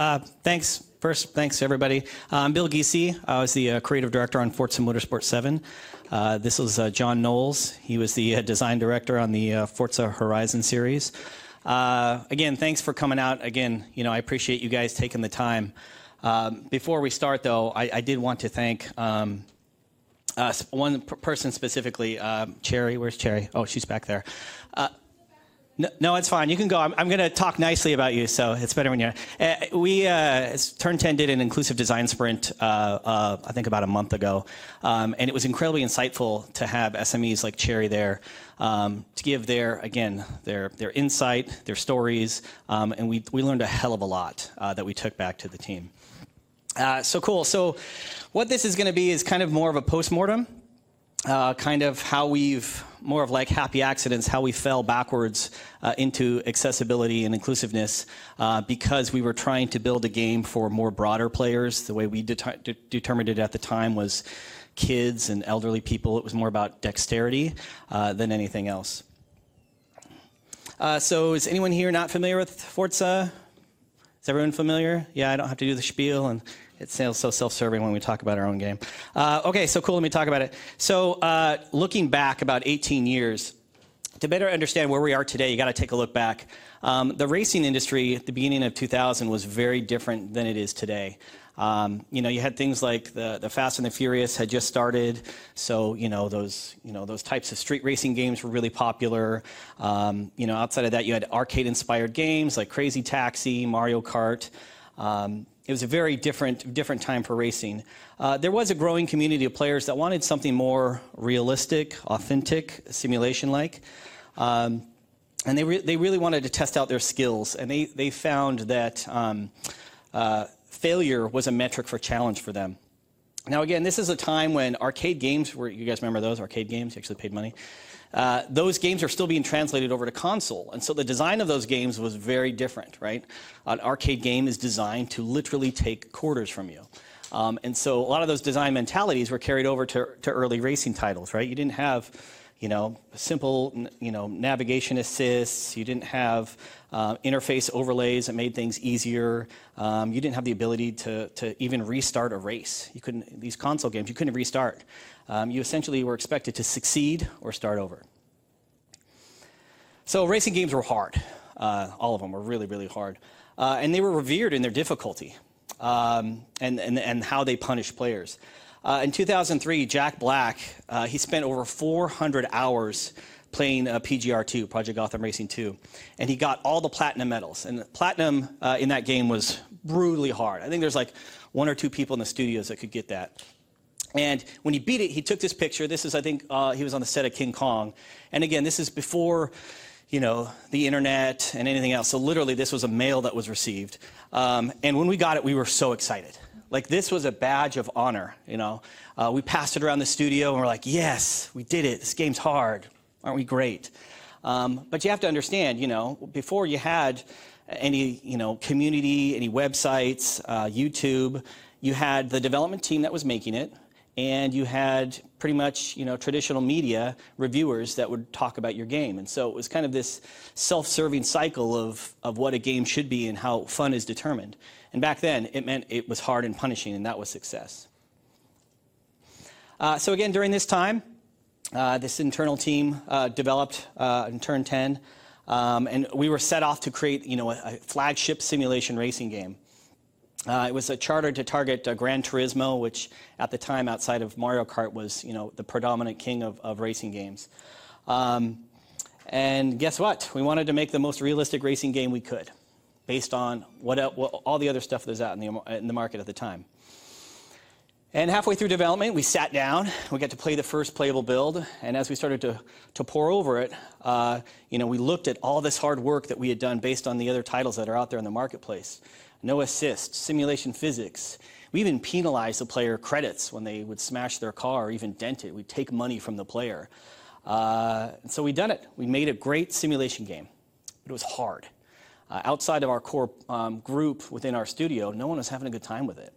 uh, thanks. First, thanks everybody. Uh, I'm Bill Giese. I was the uh, creative director on Forza Motorsport 7. Uh, this was uh, Jon Knoles. He was the design director on the Forza Horizon series. again, thanks for coming out. Again, you know, I appreciate you guys taking the time. Um, before we start, though, I, I did want to thank um, one person specifically, Cherry. Where's Cherry? Oh, she's back there. No, no, it's fine. You can go. I'm, I'm going to talk nicely about you, so it's better when you're. Uh, we uh, Turn 10 did an inclusive design sprint, uh, uh, I think about a month ago, um, and it was incredibly insightful to have SMEs like Cherry there um, to give their again their their insight, their stories, um, and we we learned a hell of a lot uh, that we took back to the team. Uh, so cool. So, what this is going to be is kind of more of a postmortem uh, kind of how we've more of like happy accidents, how we fell backwards uh, into accessibility and inclusiveness uh, because we were trying to build a game for more broader players. The way we de- determined it at the time was kids and elderly people. It was more about dexterity uh, than anything else. Uh, so, is anyone here not familiar with Forza? Is everyone familiar? Yeah, I don't have to do the spiel and it sounds so self-serving when we talk about our own game. Uh, okay, so cool. Let me talk about it. So, uh, looking back about 18 years, to better understand where we are today, you got to take a look back. Um, the racing industry at the beginning of 2000 was very different than it is today. Um, you know, you had things like the, the Fast and the Furious had just started, so you know those you know those types of street racing games were really popular. Um, you know, outside of that, you had arcade-inspired games like Crazy Taxi, Mario Kart. It was a very different, different time for racing. Uh, there was a growing community of players that wanted something more realistic, authentic, simulation like. Um, and they, re- they really wanted to test out their skills. And they, they found that um, uh, failure was a metric for challenge for them. Now, again, this is a time when arcade games were, you guys remember those arcade games? You actually paid money. Uh, those games are still being translated over to console. And so the design of those games was very different, right? An arcade game is designed to literally take quarters from you. Um, and so a lot of those design mentalities were carried over to, to early racing titles, right? You didn't have, you know, simple, you know, navigation assists. You didn't have uh, interface overlays that made things easier. Um, you didn't have the ability to, to even restart a race. You couldn't, these console games, you couldn't restart um, you essentially were expected to succeed or start over. So racing games were hard. Uh, all of them were really, really hard. Uh, and they were revered in their difficulty um, and, and, and how they punished players. Uh, in 2003, Jack Black, uh, he spent over 400 hours playing uh, PGR2, Project Gotham Racing 2, and he got all the platinum medals. And platinum uh, in that game was brutally hard. I think there's like one or two people in the studios that could get that. And when he beat it, he took this picture. This is, I think, uh, he was on the set of King Kong. And again, this is before, you know, the internet and anything else. So literally, this was a mail that was received. Um, and when we got it, we were so excited. Like this was a badge of honor. You know, uh, we passed it around the studio, and we're like, "Yes, we did it. This game's hard. Aren't we great?" Um, but you have to understand, you know, before you had any, you know, community, any websites, uh, YouTube, you had the development team that was making it and you had pretty much you know traditional media reviewers that would talk about your game. And so it was kind of this self-serving cycle of, of what a game should be and how fun is determined. And back then it meant it was hard and punishing and that was success. Uh, so again during this time uh, this internal team uh, developed uh, in turn 10 um, and we were set off to create you know a, a flagship simulation racing game uh, it was a charter to target uh, Gran Turismo, which at the time, outside of Mario Kart, was you know the predominant king of, of racing games. Um, and guess what? We wanted to make the most realistic racing game we could, based on what, what all the other stuff that was out in the, in the market at the time. And halfway through development, we sat down. We got to play the first playable build, and as we started to, to pour over it, uh, you know, we looked at all this hard work that we had done based on the other titles that are out there in the marketplace no assist, simulation physics. We even penalized the player credits when they would smash their car or even dent it. We'd take money from the player. Uh, so we'd done it. We made a great simulation game, but it was hard. Uh, outside of our core um, group within our studio, no one was having a good time with it.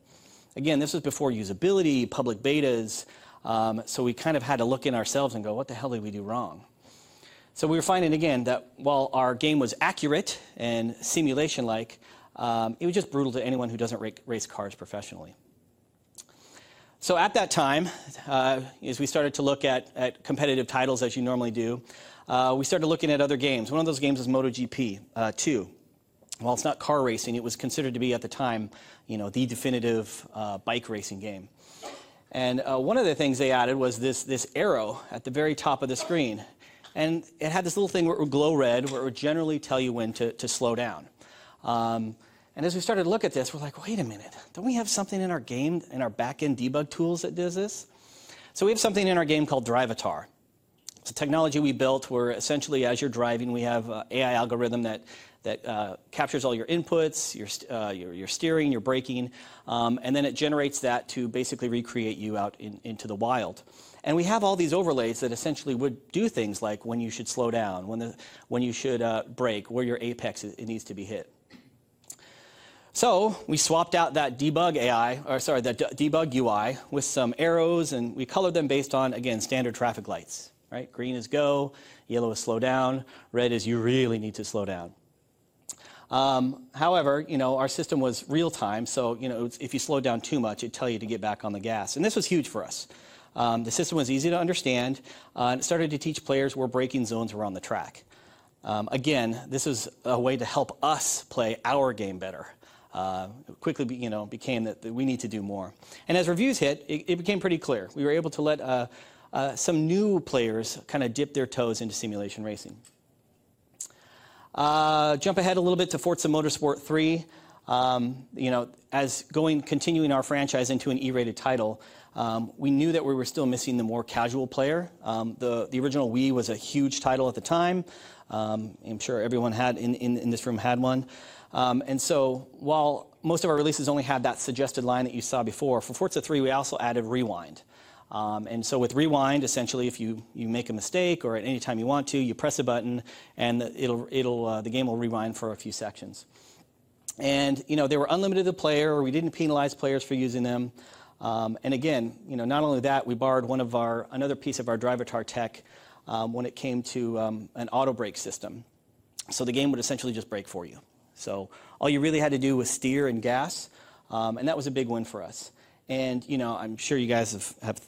Again, this was before usability, public betas, um, so we kind of had to look in ourselves and go, what the hell did we do wrong? So we were finding again that while our game was accurate and simulation like, Um, it was just brutal to anyone who doesn't race cars professionally. So at that time, uh, as we started to look at, at, competitive titles as you normally do, uh, we started looking at other games. One of those games was MotoGP uh, 2. While it's not car racing, it was considered to be at the time, you know, the definitive uh, bike racing game. And uh, one of the things they added was this, this arrow at the very top of the screen. And it had this little thing where it would glow red, where it would generally tell you when to, to slow down. Um, and as we started to look at this, we're like, wait a minute, don't we have something in our game, in our back-end debug tools that does this? So we have something in our game called Drivatar. It's a technology we built where essentially as you're driving, we have an AI algorithm that, that uh, captures all your inputs, your, uh, your, your, steering, your braking, um, and then it generates that to basically recreate you out in, into the wild. And we have all these overlays that essentially would do things like when you should slow down, when, the, when you should uh, brake, where your apex it needs to be hit. So we swapped out that debug AI, or sorry, that debug UI with some arrows, and we colored them based on, again, standard traffic lights. Right? Green is go, yellow is slow down, red is you really need to slow down. Um, however, you know, our system was real time, so you know, if you slowed down too much, it'd tell you to get back on the gas. And this was huge for us. Um, the system was easy to understand, uh, and it started to teach players where braking zones were on the track. Um, again, this is a way to help us play our game better uh, quickly be, you know, became that, that, we need to do more. And as reviews hit, it, it became pretty clear. We were able to let uh, uh, some new players kind of dip their toes into simulation racing. Uh, jump ahead a little bit to Forza Motorsport 3. Um, you know, as going, continuing our franchise into an E-rated title, um, we knew that we were still missing the more casual player. Um, the, the original Wii was a huge title at the time. Um, I'm sure everyone had in, in, in this room had one. Um, and so while most of our releases only had that suggested line that you saw before, for Forza 3 we also added rewind. Um, and so with rewind, essentially, if you, you make a mistake or at any time you want to, you press a button and it'll, it'll, uh, the game will rewind for a few sections. And you know, they were unlimited to player, or we didn't penalize players for using them. Um, and again, you know, not only that, we borrowed one of our, another piece of our Drivatar tech um, when it came to um, an auto brake system. So the game would essentially just brake for you. So all you really had to do was steer and gas, and that was a big win for us. And you know, I'm sure you guys have, have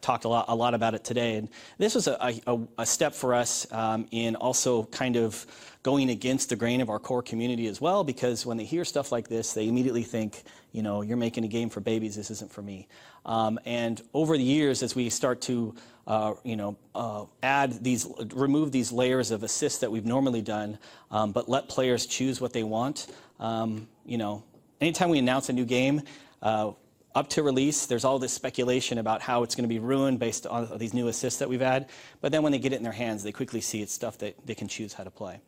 talked a lot, a lot about it today. And this was a, a, a step for us um, in also kind of going against the grain of our core community as well, because when they hear stuff like this, they immediately think, you know, you're making a game for babies, this isn't for me. Um, and over the years, as we start to, uh, you know, uh, add these, remove these layers of assist that we've normally done, um, but let players choose what they want, um, you know, anytime we announce a new game, uh, up to release, there's all this speculation about how it's going to be ruined based on these new assists that we've had. But then when they get it in their hands, they quickly see it's stuff that they can choose how to play.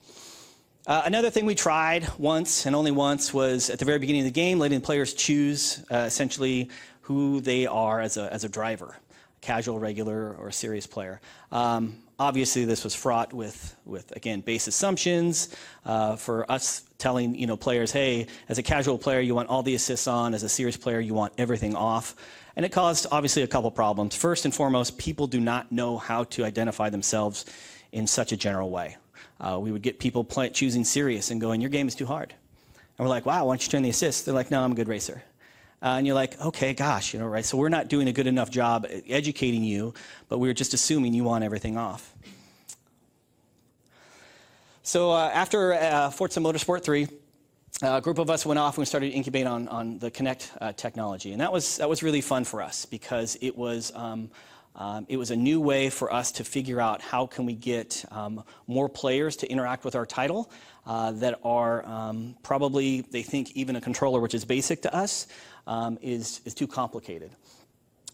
Uh, another thing we tried once and only once was at the very beginning of the game, letting players choose uh, essentially who they are as a, as a driver casual, regular, or serious player. Um, obviously, this was fraught with, with again, base assumptions. Uh, for us telling you know players, hey, as a casual player, you want all the assists on. As a serious player, you want everything off. And it caused obviously a couple problems. First and foremost, people do not know how to identify themselves in such a general way. Uh, we would get people play, choosing serious and going, your game is too hard. And we're like, wow, why don't you turn the assists? They're like, no, I'm a good racer. Uh, and you're like, okay, gosh, you know, right? So we're not doing a good enough job educating you, but we're just assuming you want everything off. So uh, after uh, Forza Motorsport 3, a group of us went off and we started incubating on, on the Kinect uh, technology. And that was, that was really fun for us because it was, um, um, it was a new way for us to figure out how can we get um, more players to interact with our title uh, that are um, probably, they think even a controller which is basic to us um, is, is too complicated.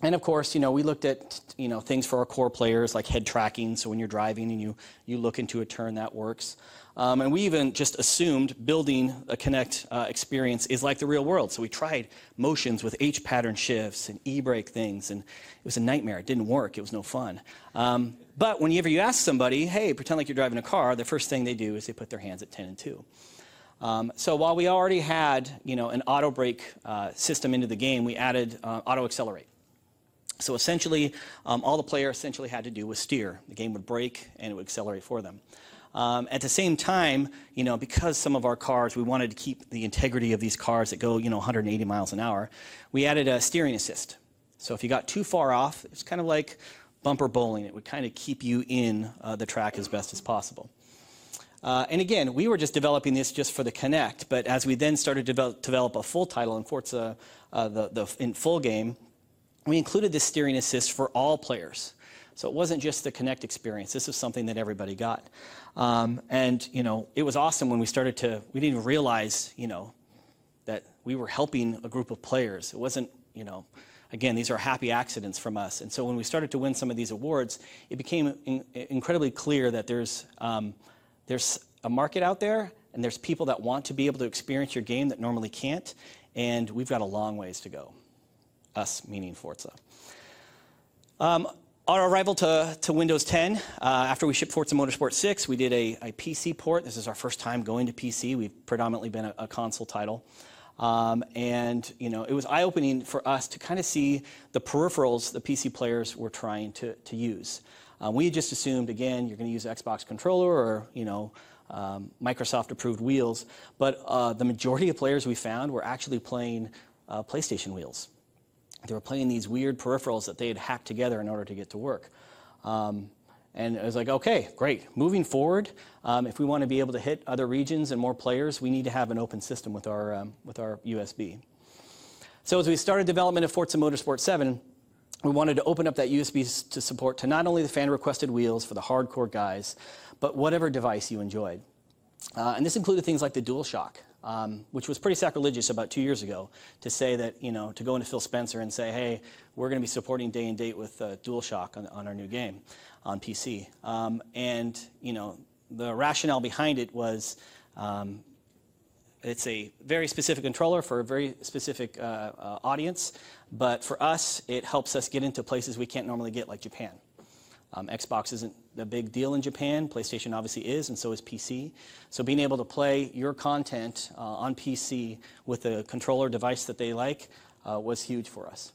And of course, you know, we looked at you know things for our core players like head tracking. So when you're driving and you you look into a turn, that works. Um, and we even just assumed building a Kinect uh, experience is like the real world. So we tried motions with H pattern shifts and e brake things, and it was a nightmare. It didn't work. It was no fun. Um, but whenever you ask somebody, hey, pretend like you're driving a car, the first thing they do is they put their hands at 10 and 2. Um, so while we already had you know, an auto brake uh, system into the game, we added uh, auto accelerate. So essentially, um, all the player essentially had to do was steer. The game would brake and it would accelerate for them. Um, at the same time, you know, because some of our cars, we wanted to keep the integrity of these cars that go, you know, 180 miles an hour, we added a steering assist. So if you got too far off, it's kind of like bumper bowling. It would kind of keep you in uh, the track as best as possible. Uh, and again, we were just developing this just for the Kinect, but as we then started to develop, develop a full title in Forza, uh, the, the in full game, we included this steering assist for all players. So it wasn't just the Kinect experience. This was something that everybody got. Um, and, you know, it was awesome when we started to, we didn't even realize, you know, that we were helping a group of players. It wasn't, you know, again, these are happy accidents from us. And so when we started to win some of these awards, it became in, incredibly clear that there's, um, there's a market out there and there's people that want to be able to experience your game that normally can't. And we've got a long ways to go. Us, meaning Forza. Um, our arrival to, to Windows 10, uh, after we shipped Forza Motorsport 6, we did a, a, PC port. This is our first time going to PC. We've predominantly been a, a console title. Um, and you know, it was eye-opening for us to kind of see the peripherals the PC players were trying to, to use. Um, we just assumed, again, you're going to use Xbox controller or you know, um, Microsoft-approved wheels, but uh, the majority of players we found were actually playing uh, PlayStation wheels. They were playing these weird peripherals that they had hacked together in order to get to work. Um, and it was like, okay, great. Moving forward, um, if we want to be able to hit other regions and more players, we need to have an open system with our, um, with our USB. So as we started development of Forza Motorsport 7, we wanted to open up that USB to support to not only the fan-requested wheels for the hardcore guys, but whatever device you enjoyed. Uh, and this included things like the DualShock, um, which was pretty sacrilegious about two years ago, to say that, you know, to go into Phil Spencer and say, hey, we're going to be supporting day and date with uh, DualShock on, on our new game on PC. Um, and, you know, the rationale behind it was um, it's a very specific controller for a very specific uh, uh, audience, but for us, it helps us get into places we can't normally get, like Japan. Um, Xbox isn't a big deal in Japan. PlayStation obviously is, and so is PC. So being able to play your content uh, on PC with a controller device that they like uh, was huge for us.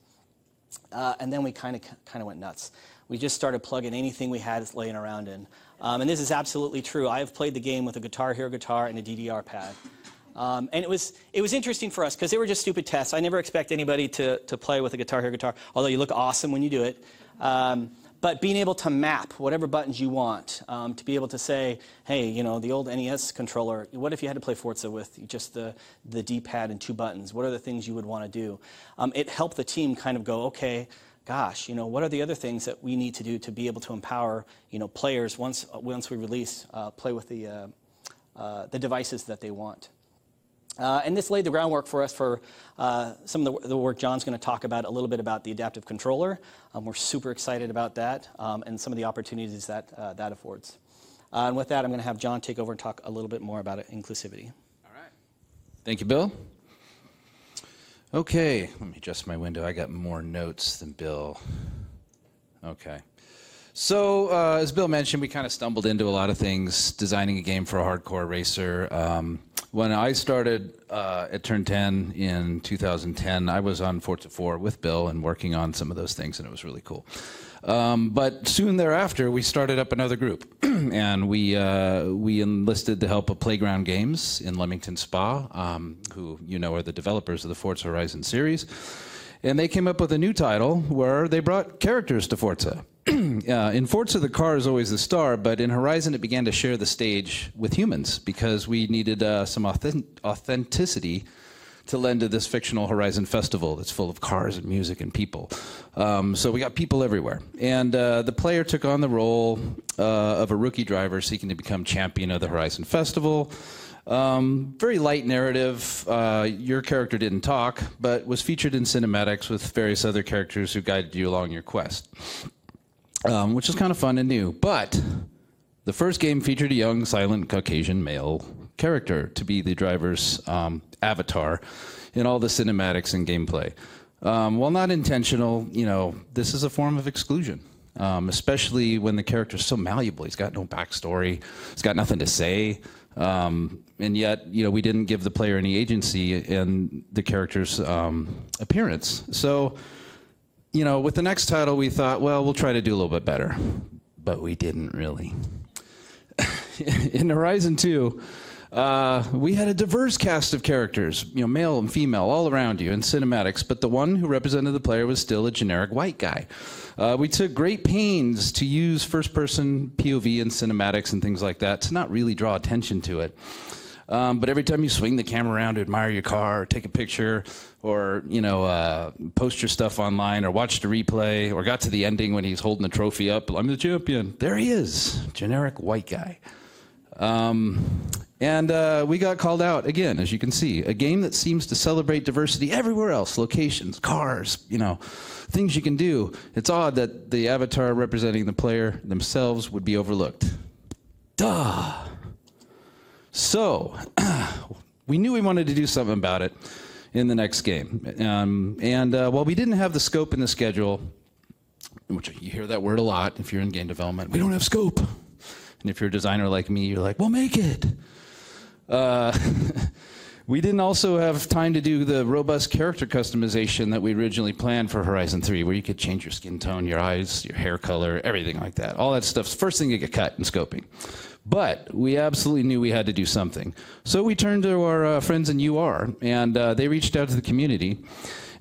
Uh, and then we kind of kind of went nuts. We just started plugging anything we had laying around in. Um, and this is absolutely true. I have played the game with a Guitar Hero guitar and a DDR pad. Um, and it was, it was interesting for us because they were just stupid tests. I never expect anybody to, to play with a Guitar Hero guitar, although you look awesome when you do it. Um, but being able to map whatever buttons you want, um, to be able to say, hey, you know, the old NES controller, what if you had to play Forza with just the, the D-pad and two buttons? What are the things you would want to do? Um, it helped the team kind of go, okay, gosh, you know, what are the other things that we need to do to be able to empower, you know, players once, once we release, uh, play with the, uh, uh, the devices that they want. Uh, and this laid the groundwork for us for uh, some of the, the, work Jon's going to talk about a little bit about the adaptive controller. Um, we're super excited about that um, and some of the opportunities that uh, that affords. Uh, and with that, I'm going to have John take over and talk a little bit more about inclusivity. All right. Thank you, Bill. Okay, let me adjust my window. I got more notes than Bill. Okay. So, uh, as Bill mentioned, we kind of stumbled into a lot of things designing a game for a hardcore racer. Um, when I started uh, at Turn 10 in 2010, I was on Forza 4 with Bill and working on some of those things, and it was really cool. Um, but soon thereafter, we started up another group, and we uh, we enlisted the help of Playground Games in Leamington Spa, um, who you know are the developers of the Forza Horizon series, and they came up with a new title where they brought characters to Forza. uh, in Forza, the car is always the star, but in Horizon, it began to share the stage with humans because we needed uh, some authentic- authenticity to lend to this fictional Horizon festival that's full of cars and music and people. Um, so we got people everywhere. And uh, the player took on the role uh, of a rookie driver seeking to become champion of the Horizon Festival. Um, very light narrative. Uh, your character didn't talk, but was featured in cinematics with various other characters who guided you along your quest um, which is kind of fun and new. But the first game featured a young, silent Caucasian male character to be the driver's um, avatar in all the cinematics and gameplay. Um, while not intentional, you know, this is a form of exclusion. Um, especially when the character is so malleable. He's got no backstory. He's got nothing to say. Um, and yet, you know, we didn't give the player any agency in the character's um, appearance. So you know, with the next title, we thought, well, we'll try to do a little bit better, but we didn't really. in Horizon 2, uh, we had a diverse cast of characters, you know, male and female, all around you in cinematics, but the one who represented the player was still a generic white guy. Uh, we took great pains to use first person POV and cinematics and things like that to not really draw attention to it. Um, but every time you swing the camera around to admire your car, or take a picture, or you know, uh, post your stuff online, or watch the replay, or got to the ending when he's holding the trophy up, I'm the champion. There he is, generic white guy. Um, and uh, we got called out again, as you can see, a game that seems to celebrate diversity everywhere else locations, cars, you know, things you can do. It's odd that the avatar representing the player themselves would be overlooked. Duh. So, we knew we wanted to do something about it in the next game. Um, and uh, while we didn't have the scope in the schedule, which you hear that word a lot if you're in game development, we don't have scope. And if you're a designer like me, you're like, we'll make it. Uh, we didn't also have time to do the robust character customization that we originally planned for Horizon 3, where you could change your skin tone, your eyes, your hair color, everything like that. All that stuff's first thing you get cut in scoping. But we absolutely knew we had to do something. So we turned to our uh, friends in UR, and uh, they reached out to the community,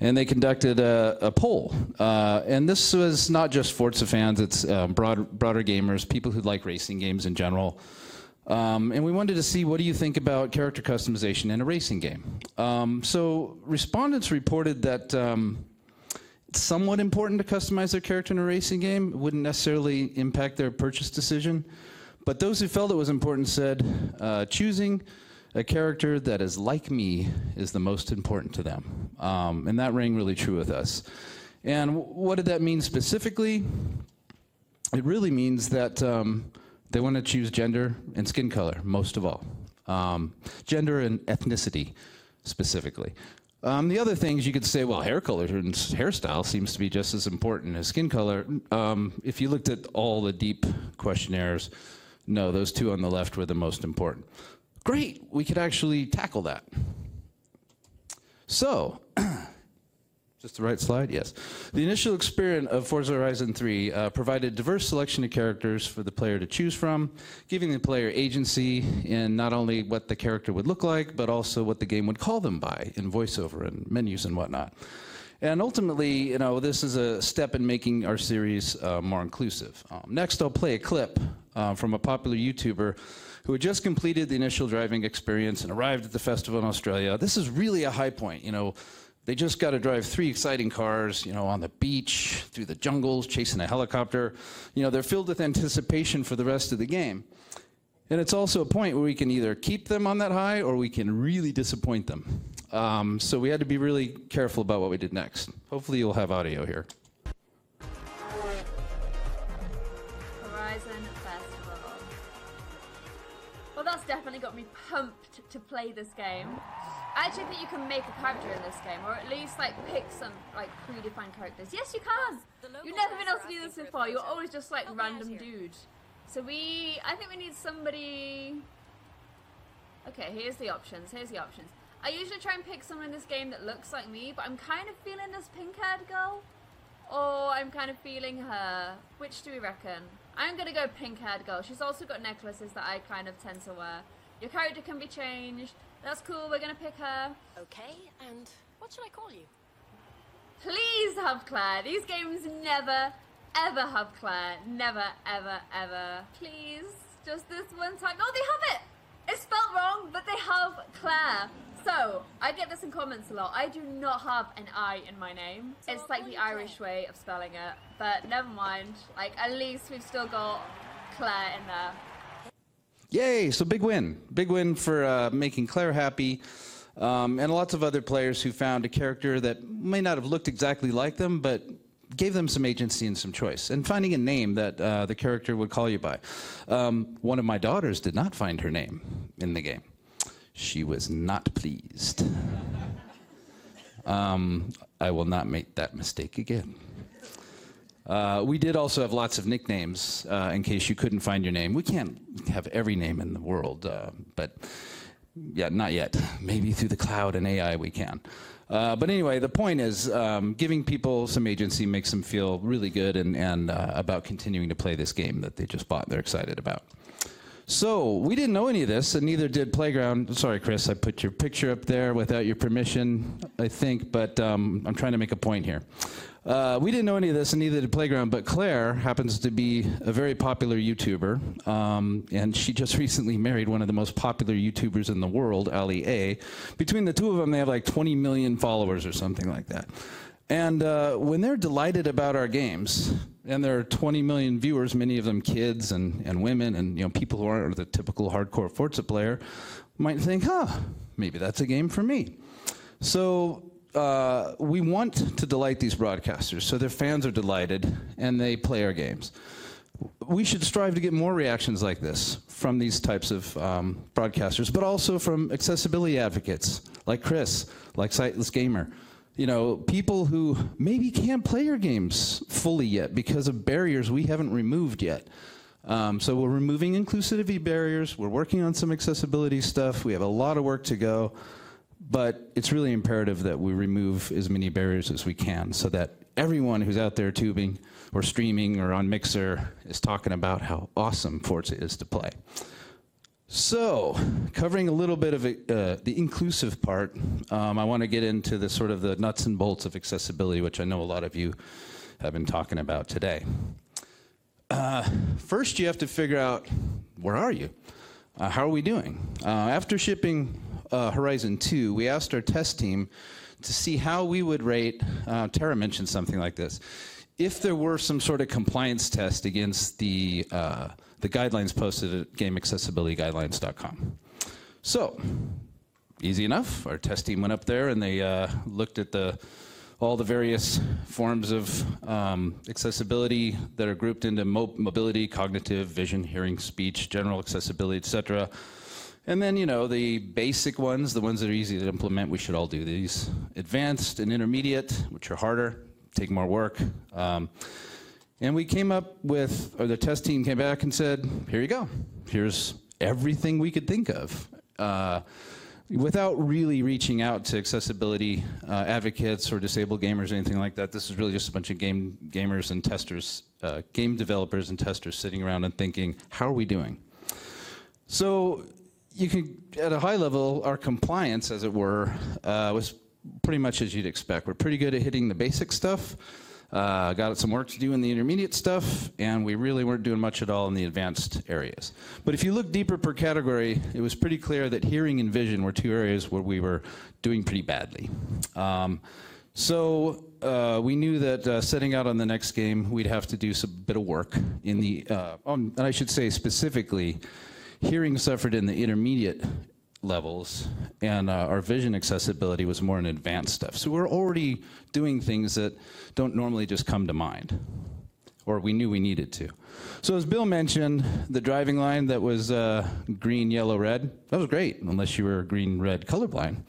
and they conducted a, a poll. Uh, and this was not just Forza fans, it's uh, broad, broader gamers, people who like racing games in general. Um, and we wanted to see what do you think about character customization in a racing game. Um, so respondents reported that um, it's somewhat important to customize their character in a racing game. It wouldn't necessarily impact their purchase decision. But those who felt it was important said uh, choosing a character that is like me is the most important to them. Um, and that rang really true with us. And what did that mean specifically? It really means that um, they want to choose gender and skin color, most of all. Um, gender and ethnicity, specifically. Um, the other things you could say, well, hair color and hairstyle seems to be just as important as skin color. Um, if you looked at all the deep questionnaires, no, those two on the left were the most important. Great, we could actually tackle that. So, Just the right slide? Yes. The initial experience of Forza Horizon 3 uh, provided diverse selection of characters for the player to choose from, giving the player agency in not only what the character would look like, but also what the game would call them by in voiceover and menus and whatnot. And ultimately, you know, this is a step in making our series uh, more inclusive. Um, next, I'll play a clip uh, from a popular YouTuber who had just completed the initial driving experience and arrived at the festival in Australia. This is really a high point, you know. They just got to drive three exciting cars, you know, on the beach, through the jungles, chasing a helicopter. You know, they're filled with anticipation for the rest of the game. And it's also a point where we can either keep them on that high or we can really disappoint them. Um, so we had to be really careful about what we did next. Hopefully, you'll have audio here. That's definitely got me pumped to play this game. I actually think you can make a character in this game, or at least like pick some like predefined characters. Yes, you can. You've never been able to do this before. You're always just like random dude. So we, I think we need somebody. Okay, here's the options. Here's the options. I usually try and pick someone in this game that looks like me, but I'm kind of feeling this pink-haired girl, or I'm kind of feeling her. Which do we reckon? I'm gonna go pink-haired girl. She's also got necklaces that I kind of tend to wear. Your character can be changed. That's cool, we're gonna pick her. Okay, and what should I call you? Please have Claire. These games never, ever have Claire. Never, ever, ever. Please, just this one time. Oh, they have it! It's spelled wrong, but they have Claire. So, I get this in comments a lot. I do not have an I in my name. So it's like the. Irish way of spelling it. But never mind. Like, at least we've still got Claire in there. Yay! So big win, big win for uh, making Claire happy, um, and lots of other players who found a character that may not have looked exactly like them, but gave them some agency and some choice, and finding a name that uh, the character would call you by. Um, one of my daughters did not find her name in the game. She was not pleased. Um, I will not make that mistake again. Uh, we did also have lots of nicknames uh, in case you couldn't find your name. We can't have every name in the world, uh, but yeah, not yet. Maybe through the cloud and AI we can. Uh, but anyway, the point is um, giving people some agency makes them feel really good and, and uh, about continuing to play this game that they just bought and they're excited about. So we didn't know any of this, and neither did Playground. Sorry, Chris, I put your picture up there without your permission, I think, but um, I'm trying to make a point here. Uh, we didn't know any of this, and neither did Playground. But Claire happens to be a very popular YouTuber, um, and she just recently married one of the most popular YouTubers in the world, Ali A. Between the two of them, they have like 20 million followers or something like that. And uh, when they're delighted about our games, and there are 20 million viewers, many of them kids and, and women, and you know people who aren't the typical hardcore Forza player, might think, "Huh, maybe that's a game for me." So uh, we want to delight these broadcasters, so their fans are delighted and they play our games. We should strive to get more reactions like this from these types of um, broadcasters, but also from accessibility advocates like Chris, like Sightless Gamer you know, people who maybe can't play your games fully yet because of barriers we haven't removed yet. Um, so we're removing inclusivity barriers. We're working on some accessibility stuff. We have a lot of work to go, but it's really imperative that we remove as many barriers as we can so that everyone who's out there tubing or streaming or on Mixer is talking about how awesome Forza is to play. So, covering a little bit of uh, the inclusive part, um, I want to get into the sort of the nuts and bolts of accessibility, which I know a lot of you have been talking about today. Uh, first, you have to figure out where are you? Uh, how are we doing? Uh, after shipping uh, Horizon 2, we asked our test team to see how we would rate. Uh, Tara mentioned something like this. If there were some sort of compliance test against the the guidelines posted at gameaccessibilityguidelines.com. So, easy enough. Our test team went up there and they uh, looked at the all the various forms of um, accessibility that are grouped into mo- mobility, cognitive, vision, hearing, speech, general accessibility, etc. And then, you know, the basic ones, the ones that are easy to implement, we should all do these. Advanced and intermediate, which are harder, take more work. Um, and we came up with, or the test team came back and said, here you go. Here's everything we could think of. Uh, without really reaching out to accessibility uh, advocates or disabled gamers or anything like that, this is really just a bunch of game gamers and testers, uh, game developers and testers sitting around and thinking, how are we doing? So you can, at a high level, our compliance, as it were, uh, was pretty much as you'd expect. We're pretty good at hitting the basic stuff. Uh, got some work to do in the intermediate stuff, and we really weren't doing much at all in the advanced areas. But if you look deeper per category, it was pretty clear that hearing and vision were two areas where we were doing pretty badly. Um, so uh, we knew that uh, setting out on the next game, we'd have to do some bit of work in the, uh, um, and I should say specifically, hearing suffered in the intermediate levels, and uh, our vision accessibility was more in advanced stuff. So we're already doing things that don't normally just come to mind, or we knew we needed to. So as Bill mentioned, the driving line that was uh, green, yellow, red, that was great, unless you were green, red colorblind.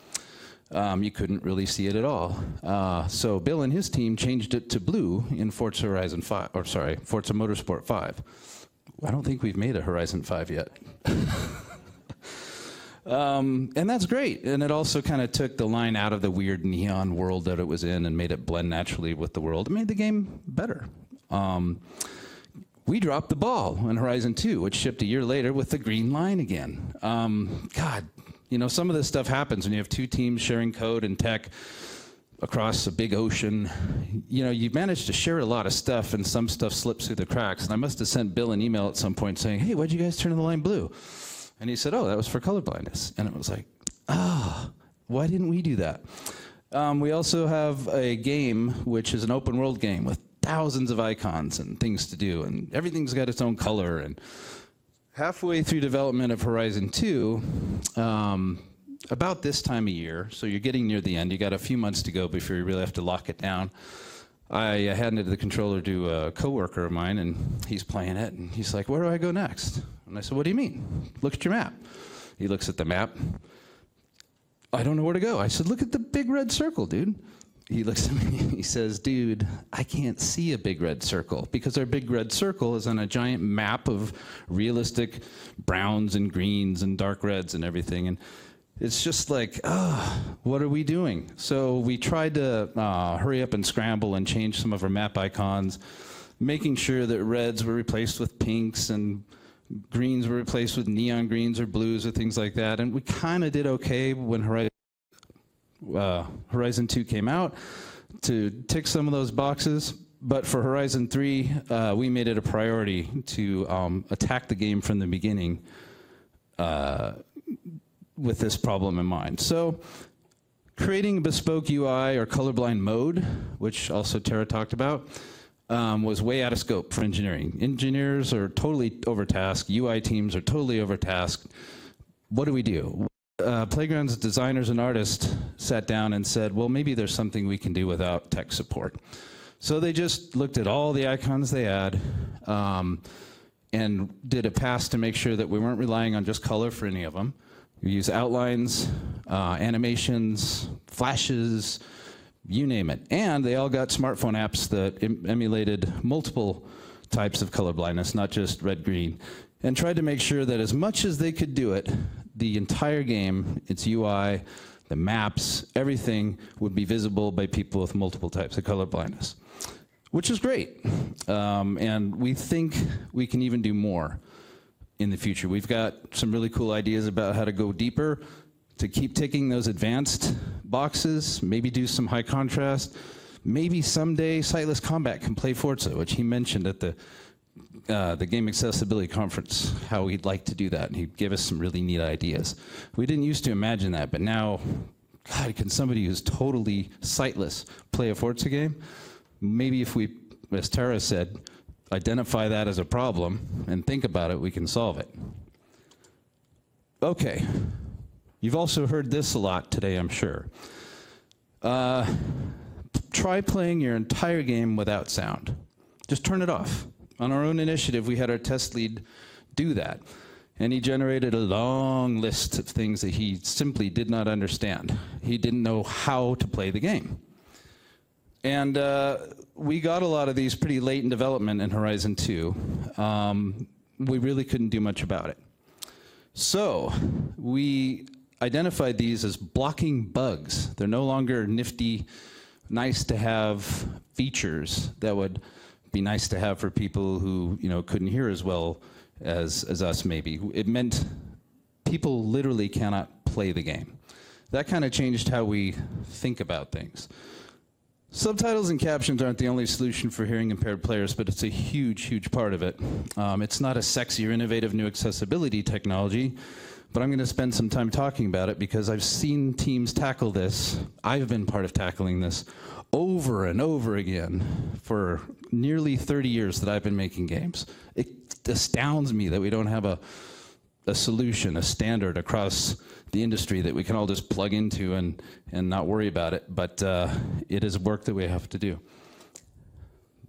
Um, you couldn't really see it at all. Uh, so Bill and his team changed it to blue in Forza Horizon 5, or sorry, Forza Motorsport 5. I don't think we've made a Horizon 5 yet. Um, and that's great. And it also kind of took the line out of the weird neon world that it was in and made it blend naturally with the world. It made the game better. Um, we dropped the ball in Horizon 2, which shipped a year later with the green line again. Um, God, you know, some of this stuff happens when you have two teams sharing code and tech across a big ocean. You know, you manage to share a lot of stuff, and some stuff slips through the cracks. And I must have sent Bill an email at some point saying, Hey, why'd you guys turn the line blue? And he said, Oh, that was for colorblindness. And it was like, Ah, oh, why didn't we do that? Um, we also have a game which is an open world game with thousands of icons and things to do, and everything's got its own color. And halfway through development of Horizon 2, um, about this time of year, so you're getting near the end, you got a few months to go before you really have to lock it down. I handed the controller to a coworker of mine, and he's playing it, and he's like, "Where do I go next?" And I said, What do you mean? Look at your map. He looks at the map. I don't know where to go. I said, Look at the big red circle, dude. He looks at me he says, Dude, I can't see a big red circle because our big red circle is on a giant map of realistic browns and greens and dark reds and everything. And it's just like, oh, what are we doing? So we tried to uh, hurry up and scramble and change some of our map icons, making sure that reds were replaced with pinks and greens were replaced with neon greens or blues or things like that. And we kind of did okay when Horizon, uh, Horizon 2 came out to tick some of those boxes. But for Horizon 3, uh, we made it a priority to um, attack the game from the beginning uh, with this problem in mind. So creating a bespoke UI or colorblind mode, which also Tara talked about, um, was way out of scope for engineering. Engineers are totally overtasked. UI teams are totally overtasked. What do we do? Uh, Playground's designers and artists sat down and said, well, maybe there's something we can do without tech support. So they just looked at all the icons they had um, and did a pass to make sure that we weren't relying on just color for any of them. We use outlines, uh, animations, flashes, you name it. And they all got smartphone apps that em- emulated multiple types of color blindness, not just red green, and tried to make sure that as much as they could do it, the entire game, its UI, the maps, everything would be visible by people with multiple types of color blindness, which is great. Um, and we think we can even do more in the future. We've got some really cool ideas about how to go deeper, to keep ticking those advanced boxes, maybe do some high contrast. Maybe someday SightlessKombat can play Forza, which he mentioned at the uh, the Game Accessibility Conference, how he'd like to do that. And he gave us some really neat ideas. We didn't used to imagine that, but now, God, can somebody who's totally sightless play a Forza game? Maybe if we, as Tara said, identify that as a problem and think about it, we can solve it. Okay. You've also heard this a lot today, I'm sure. Uh, try playing your entire game without sound. Just turn it off. On our own initiative, we had our test lead do that. And he generated a long list of things that he simply did not understand. He didn't know how to play the game. And uh, we got a lot of these pretty late in development in Horizon 2. Um, we really couldn't do much about it. So we identified these as blocking bugs. They're no longer nifty, nice to have features that would be nice to have for people who you know couldn't hear as well as, as us maybe. It meant people literally cannot play the game. That kind of changed how we think about things. Subtitles and captions aren't the only solution for hearing impaired players, but it's a huge, huge part of it. Um, it's not a sexy or innovative new accessibility technology, but I'm going to spend some time talking about it because I've seen teams tackle this. I've been part of tackling this over and over again for nearly 30 years that I've been making games. It astounds me that we don't have a, a solution, a standard across the industry that we can all just plug into and, and not worry about it. But uh, it is work that we have to do.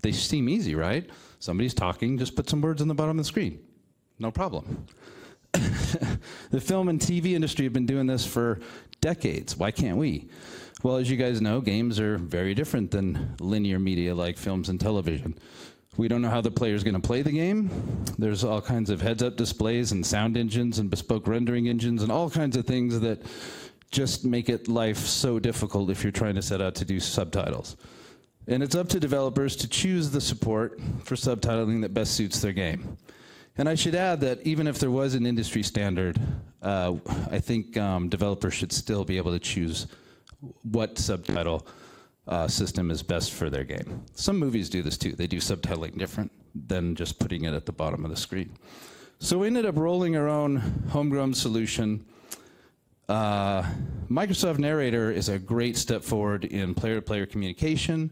They seem easy, right? Somebody's talking, just put some words on the bottom of the screen. No problem. the film and TV industry have been doing this for decades. Why can't we? Well, as you guys know, games are very different than linear media like films and television. We don't know how the player is going to play the game. There's all kinds of heads up displays and sound engines and bespoke rendering engines and all kinds of things that just make it life so difficult if you're trying to set out to do subtitles. And it's up to developers to choose the support for subtitling that best suits their game. And I should add that even if there was an industry standard, uh, I think um, developers should still be able to choose what subtitle uh, system is best for their game. Some movies do this too. They do subtitling different than just putting it at the bottom of the screen. So we ended up rolling our own homegrown solution. Uh, Microsoft Narrator is a great step forward in player-to-player communication,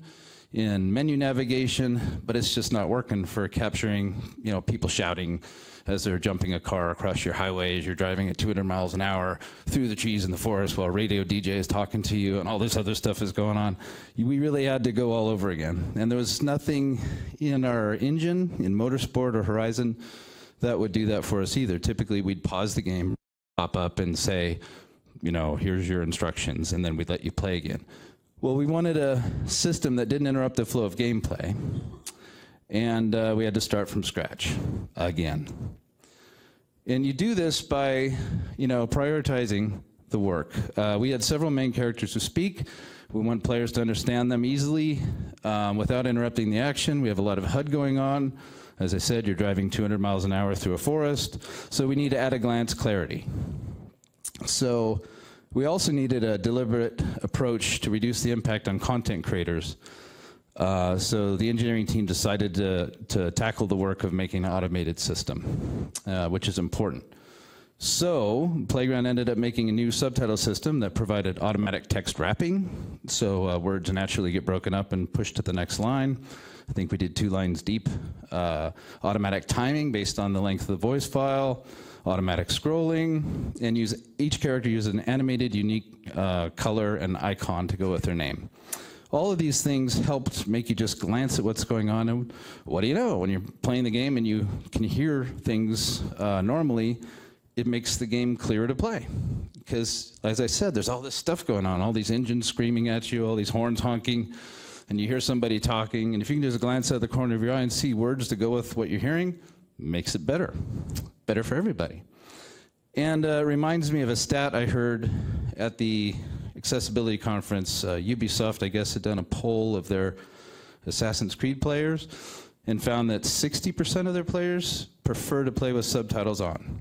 in menu navigation, but it's just not working for capturing, you know, people shouting as they're jumping a car across your highway as you're driving at 200 miles an hour through the trees in the forest while radio DJ is talking to you and all this other stuff is going on. We really had to go all over again. And there was nothing in our engine, in Motorsport or Horizon, that would do that for us either. Typically, we'd pause the game, pop up, and say, you know, here's your instructions, and then we'd let you play again. Well, we wanted a system that didn't interrupt the flow of gameplay and uh, we had to start from scratch again. And you do this by, you know, prioritizing the work. Uh, we had several main characters who speak. We want players to understand them easily um, without interrupting the action. We have a lot of HUD going on. As I said, you're driving 200 miles an hour through a forest, so we need to at a glance clarity. So we also needed a deliberate approach to reduce the impact on content creators. Uh, so the engineering team decided to, to tackle the work of making an automated system, uh, which is important. So Playground ended up making a new subtitle system that provided automatic text wrapping, so uh, words naturally get broken up and pushed to the next line. I think we did two lines deep. Uh, automatic timing based on the length of the voice file, automatic scrolling, and use each character uses an animated, unique uh, color and icon to go with their name. All of these things helped make you just glance at what's going on, and what do you know? When you're playing the game and you can hear things uh, normally, it makes the game clearer to play. Because, as I said, there's all this stuff going on, all these engines screaming at you, all these horns honking, and you hear somebody talking, and if you can just glance out the corner of your eye and see words to go with what you're hearing, makes it better. Better for everybody. And uh, reminds me of a stat I heard at the accessibility conference. Uh, Ubisoft, I guess, had done a poll of their Assassin's Creed players and found that 60% of their players prefer to play with subtitles on.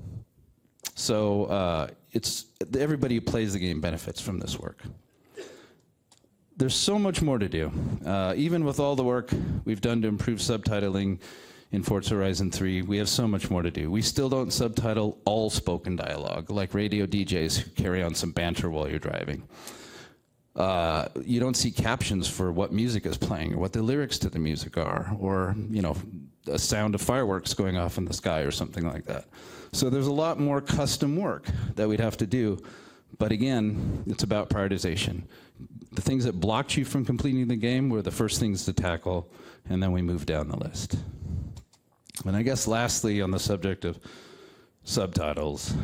So uh, it's everybody who plays the game benefits from this work. There's so much more to do. Uh, even with all the work we've done to improve subtitling in Forza Horizon 3, we have so much more to do. We still don't subtitle all spoken dialogue, like radio DJs who carry on some banter while you're driving. Uh, you don't see captions for what music is playing or what the lyrics to the music are, or you know, a sound of fireworks going off in the sky or something like that. So there's a lot more custom work that we'd have to do. But again, it's about prioritization. The things that blocked you from completing the game were the first things to tackle, and then we move down the list. And I guess lastly, on the subject of subtitles,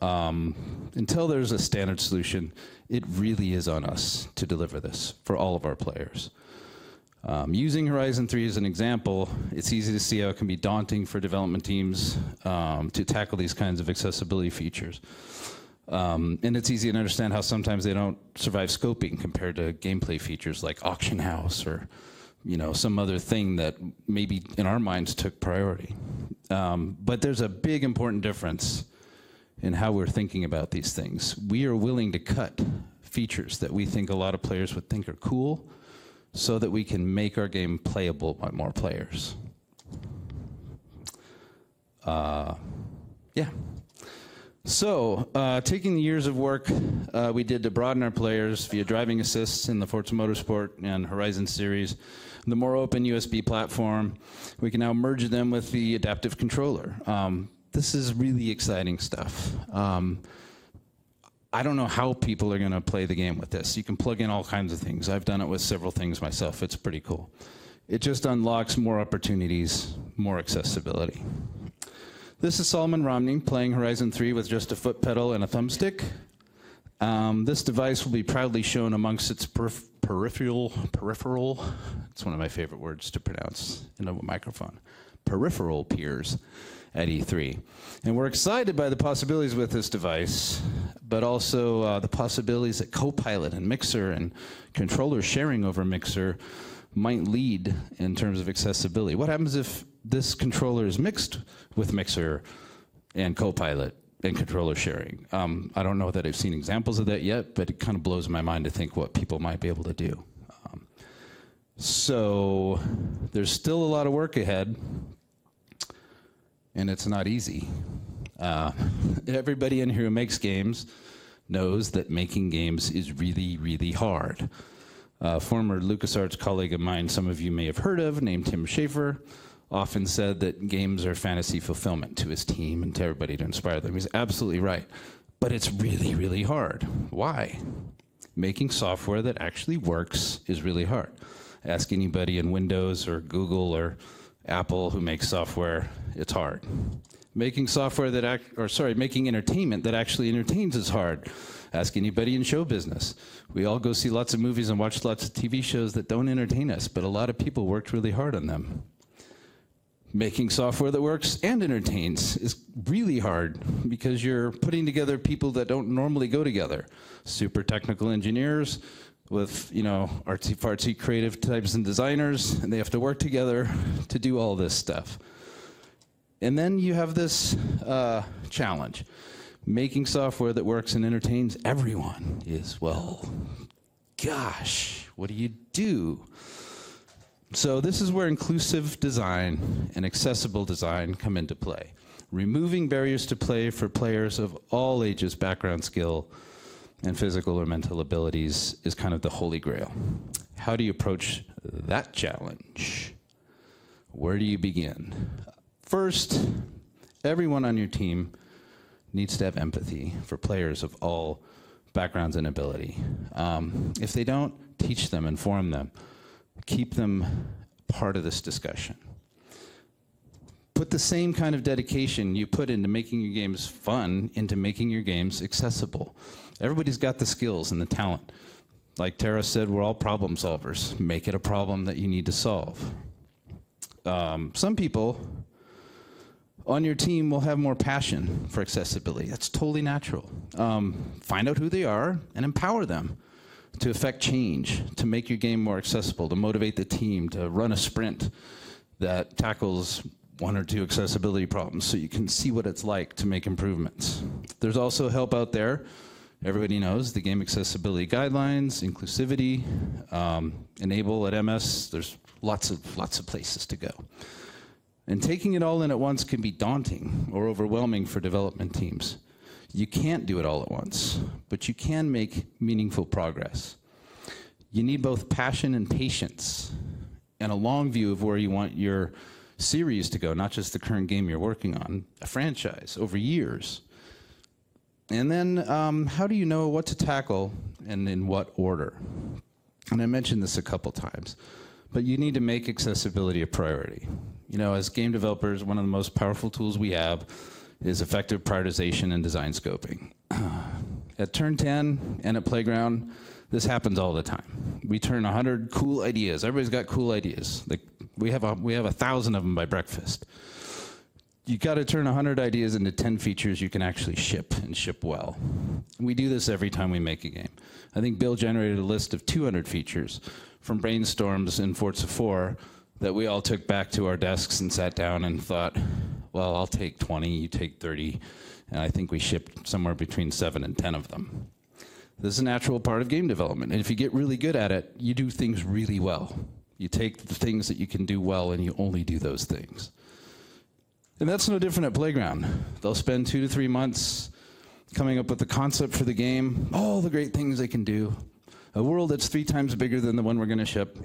um, until there's a standard solution, it really is on us to deliver this for all of our players. Um, using Horizon 3 as an example, it's easy to see how it can be daunting for development teams um, to tackle these kinds of accessibility features. Um, and it's easy to understand how sometimes they don't survive scoping compared to gameplay features like Auction House or you know some other thing that maybe in our minds took priority. Um, but there's a big important difference in how we're thinking about these things. We are willing to cut features that we think a lot of players would think are cool so that we can make our game playable by more players. Uh, yeah. So, uh, taking the years of work uh, we did to broaden our players via driving assists in the Forza Motorsport and Horizon series, the more open USB platform, we can now merge them with the adaptive controller. Um, this is really exciting stuff. Um, I don't know how people are going to play the game with this. You can plug in all kinds of things. I've done it with several things myself. It's pretty cool. It just unlocks more opportunities, more accessibility. This is Solomon Romney playing Horizon 3 with just a foot pedal and a thumbstick. Um, this device will be proudly shown amongst its perf- peripheral, peripheral, it's one of my favorite words to pronounce in a microphone, peripheral peers at E3. And we're excited by the possibilities with this device, but also uh, the possibilities that Copilot and Mixer and controller sharing over Mixer might lead in terms of accessibility. What happens if this controller is mixed with Mixer and Copilot and controller sharing? Um, I don't know that I've seen examples of that yet, but it kind of blows my mind to think what people might be able to do. Um, so there's still a lot of work ahead, and it's not easy. Uh, everybody in here who makes games knows that making games is really, really hard. A former LucasArts colleague of mine, some of you may have heard of, named Tim Schafer, often said that games are fantasy fulfillment to his team and to everybody to inspire them. He's absolutely right. But it's really, really hard. Why? Making software that actually works is really hard. Ask anybody in Windows or Google or Apple who makes software, it's hard. Making software that, act, or sorry, making entertainment that actually entertains is hard. Ask anybody in show business. We all go see lots of movies and watch lots of TV shows that don't entertain us, but a lot of people worked really hard on them. Making software that works and entertains is really hard because you're putting together people that don't normally go together. Super technical engineers with you know artsy fartsy creative types and designers, and they have to work together to do all this stuff. And then you have this uh, challenge. Making software that works and entertains everyone is, well, gosh, what do you do? So, this is where inclusive design and accessible design come into play. Removing barriers to play for players of all ages, background, skill, and physical or mental abilities is kind of the holy grail. How do you approach that challenge? Where do you begin? First, everyone on your team needs to have empathy for players of all backgrounds and ability. Um, if they don't, teach them, inform them, keep them part of this discussion. Put the same kind of dedication you put into making your games fun into making your games accessible. Everybody's got the skills and the talent. Like Tara said, we're all problem solvers. Make it a problem that you need to solve. Um, some people on your team will have more passion for accessibility. That's totally natural. Um, find out who they are and empower them to affect change, to make your game more accessible, to motivate the team, to run a sprint that tackles one or two accessibility problems so you can see what it's like to make improvements. There's also help out there. Everybody knows the game accessibility guidelines, inclusivity, um, enable at MS. There's lots of lots of places to go. And taking it all in at once can be daunting or overwhelming for development teams. You can't do it all at once, but you can make meaningful progress. You need both passion and patience and a long view of where you want your series to go, not just the current game you're working on, a franchise over years. And then, um, how do you know what to tackle and in what order? And I mentioned this a couple times, but you need to make accessibility a priority. You know, as game developers, one of the most powerful tools we have is effective prioritization and design scoping. at Turn 10 and at Playground, this happens all the time. We turn 100 cool ideas. Everybody's got cool ideas. Like we have a, we have a thousand of them by breakfast. You got to turn 100 ideas into 10 features you can actually ship and ship well. We do this every time we make a game. I think Bill generated a list of 200 features from brainstorms in Forza 4 that we all took back to our desks and sat down and thought, well, I'll take 20, you take 30. And I think we shipped somewhere between seven and 10 of them. This is a natural part of game development. And if you get really good at it, you do things really well. You take the things that you can do well and you only do those things. And that's no different at Playground. They'll spend two to three months coming up with the concept for the game, all the great things they can do, a world that's three times bigger than the one we're going to ship,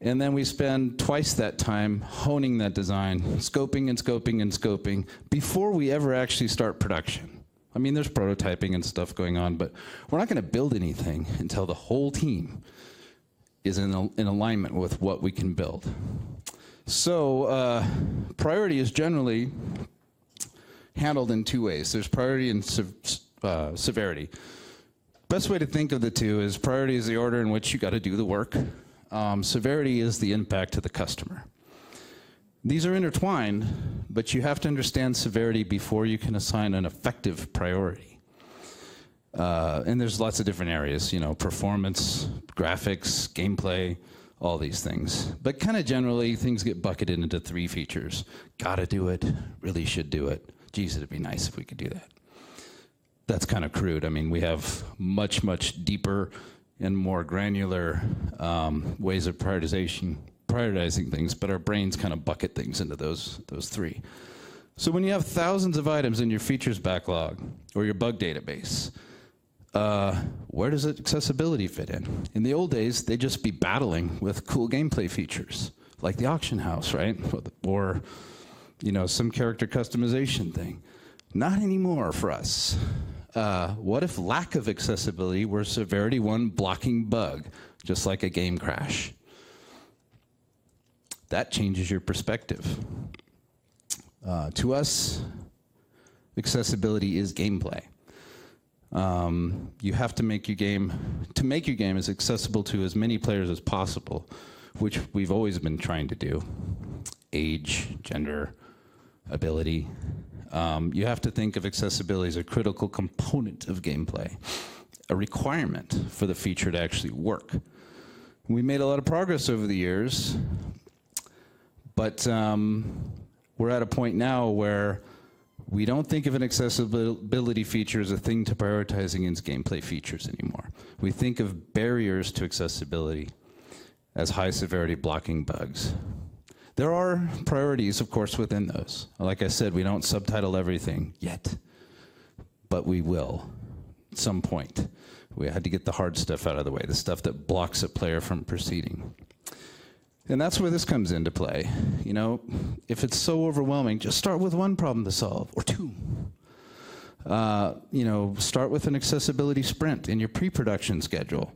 and then we spend twice that time honing that design, scoping and scoping and scoping before we ever actually start production. I mean, there's prototyping and stuff going on, but we're not going to build anything until the whole team is in, in alignment with what we can build. So, uh, priority is generally handled in two ways there's priority and uh, severity. Best way to think of the two is priority is the order in which you got to do the work um, severity is the impact to the customer. These are intertwined, but you have to understand severity before you can assign an effective priority. Uh, and there's lots of different areas, you know, performance, graphics, gameplay, all these things. But kind of generally, things get bucketed into three features. Gotta do it, really should do it. Geez, it'd be nice if we could do that. That's kind of crude. I mean, we have much, much deeper and more granular um, ways of prioritization, prioritizing things, but our brains kind of bucket things into those, those three. So when you have thousands of items in your features backlog or your bug database, uh, where does accessibility fit in? In the old days, they'd just be battling with cool gameplay features, like the auction house, right? Or, you know, some character customization thing. Not anymore for us uh, what if lack of accessibility were severity one blocking bug, just like a game crash? That changes your perspective. Uh, to us, accessibility is gameplay. Um, you have to make your game to make your game as accessible to as many players as possible, which we've always been trying to do. Age, gender, ability, um, you have to think of accessibility as a critical component of gameplay. a requirement for the feature to actually work. We made a lot of progress over the years, but um, we're at a point now where we don't think of an accessibility feature as a thing to prioritize against gameplay features anymore. We think of barriers to accessibility as high severity blocking bugs. There are priorities, of course, within those. Like I said, we don't subtitle everything yet, but we will at some point. We had to get the hard stuff out of the way, the stuff that blocks a player from proceeding. And that's where this comes into play. You know, if it's so overwhelming, just start with one problem to solve or two. Uh, you know, start with an accessibility sprint in your pre production schedule.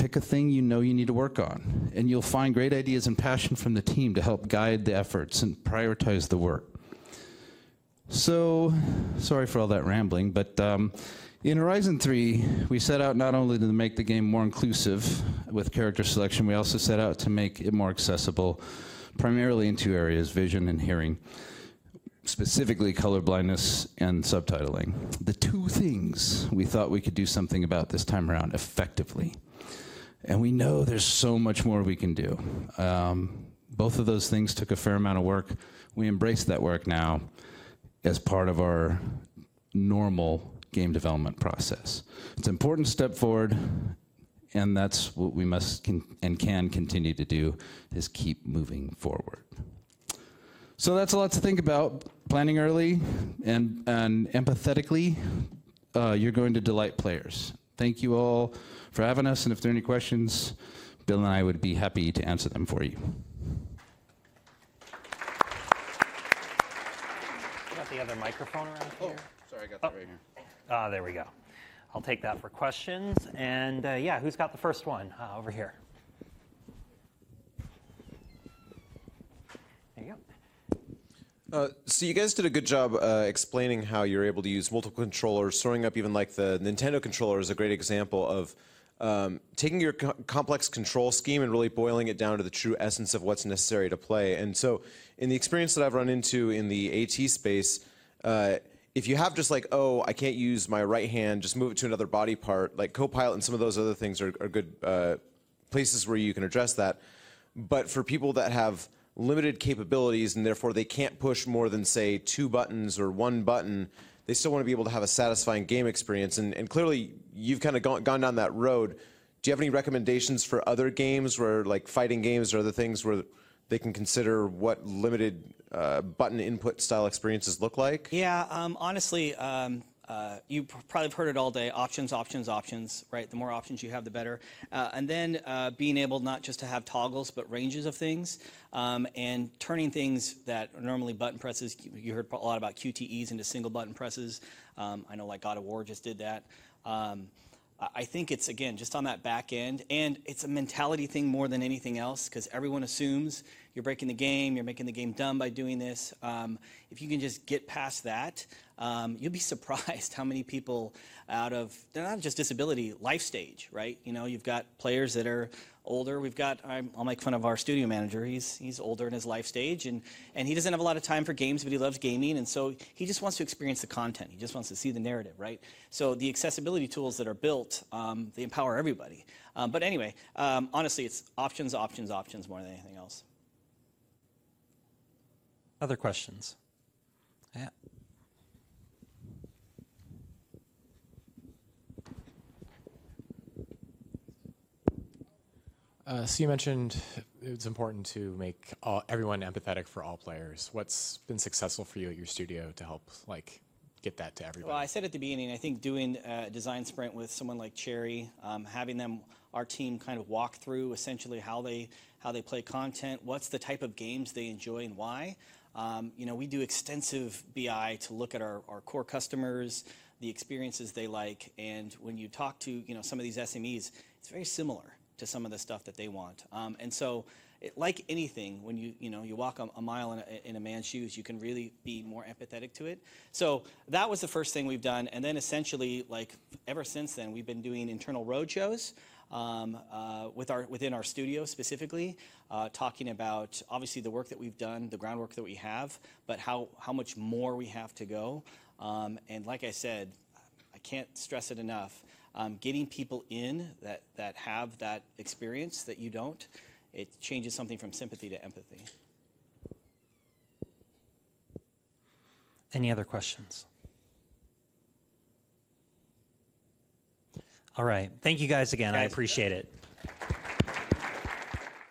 Pick a thing you know you need to work on, and you'll find great ideas and passion from the team to help guide the efforts and prioritize the work. So, sorry for all that rambling, but um, in Horizon 3, we set out not only to make the game more inclusive with character selection, we also set out to make it more accessible, primarily in two areas vision and hearing, specifically color blindness and subtitling. The two things we thought we could do something about this time around effectively. And we know there's so much more we can do. Um, both of those things took a fair amount of work. We embrace that work now as part of our normal game development process. It's an important step forward, and that's what we must and can continue to do is keep moving forward. So that's a lot to think about. Planning early and, and empathetically, uh, you're going to delight players. Thank you all for having us, and if there are any questions, Bill and I would be happy to answer them for you. Got the other microphone around here? Oh, sorry, I got that oh. right here. Ah, there we go. I'll take that for questions. And uh, yeah, who's got the first one uh, over here? There you go. Uh, so you guys did a good job uh, explaining how you're able to use multiple controllers, throwing up even like the Nintendo controller is a great example of um, taking your co complex control scheme and really boiling it down to the true essence of what's necessary to play. And so in the experience that I've run into in the AT space, uh, if you have just like, oh, I can't use my right hand, just move it to another body part, like Copilot and some of those other things are, are good uh, places where you can address that. But for people that have limited capabilities and therefore they can't push more than, say, two buttons or one button, they still want to be able to have a satisfying game experience. And, and clearly, you've kind of gone, gone down that road. Do you have any recommendations for other games where, like fighting games or other things where they can consider what limited uh, button input style experiences look like? Yeah, um, honestly, um, uh, you probably have heard it all day options, options, options, right? The more options you have, the better. Uh, and then uh, being able not just to have toggles, but ranges of things um, and turning things that are normally button presses. You heard a lot about QTEs into single button presses. Um, I know like God of War just did that. Um, I think it's again just on that back end, and it's a mentality thing more than anything else because everyone assumes you're breaking the game, you're making the game dumb by doing this. Um, if you can just get past that, um, you'll be surprised how many people out of they're not just disability life stage, right? You know, you've got players that are older. We've got I'll make fun of our studio manager. He's he's older in his life stage, and and he doesn't have a lot of time for games, but he loves gaming, and so he just wants to experience the content. He just wants to see the narrative, right? So the accessibility tools that are built, um, they empower everybody. Um, but anyway, um, honestly, it's options, options, options more than anything else. Other questions? Yeah. Uh, so you mentioned it's important to make all, everyone empathetic for all players. What's been successful for you at your studio to help like get that to everybody? Well, I said at the beginning, I think doing a design sprint with someone like Cherry, um, having them, our team, kind of walk through essentially how they how they play content, what's the type of games they enjoy and why. Um, you know, we do extensive BI to look at our, core customers, the experiences they like, and when you talk to you know some of these SMEs, it's very similar to some of the stuff that they want. Um, and so, like anything, when you you know you walk a, mile in a, man's shoes, you can really be more empathetic to it. So that was the first thing we've done, and then essentially, like ever since then, we've been doing internal road shows um, uh, with our, within our studio specifically, uh, talking about obviously the work that we've done, the groundwork that we have, but how, how much more we have to go. Um, and like I said, I can't stress it enough. Um, getting people in that, that have that experience that you don't, it changes something from sympathy to empathy. Any other questions? All right. Thank you guys again. Guys. I appreciate it.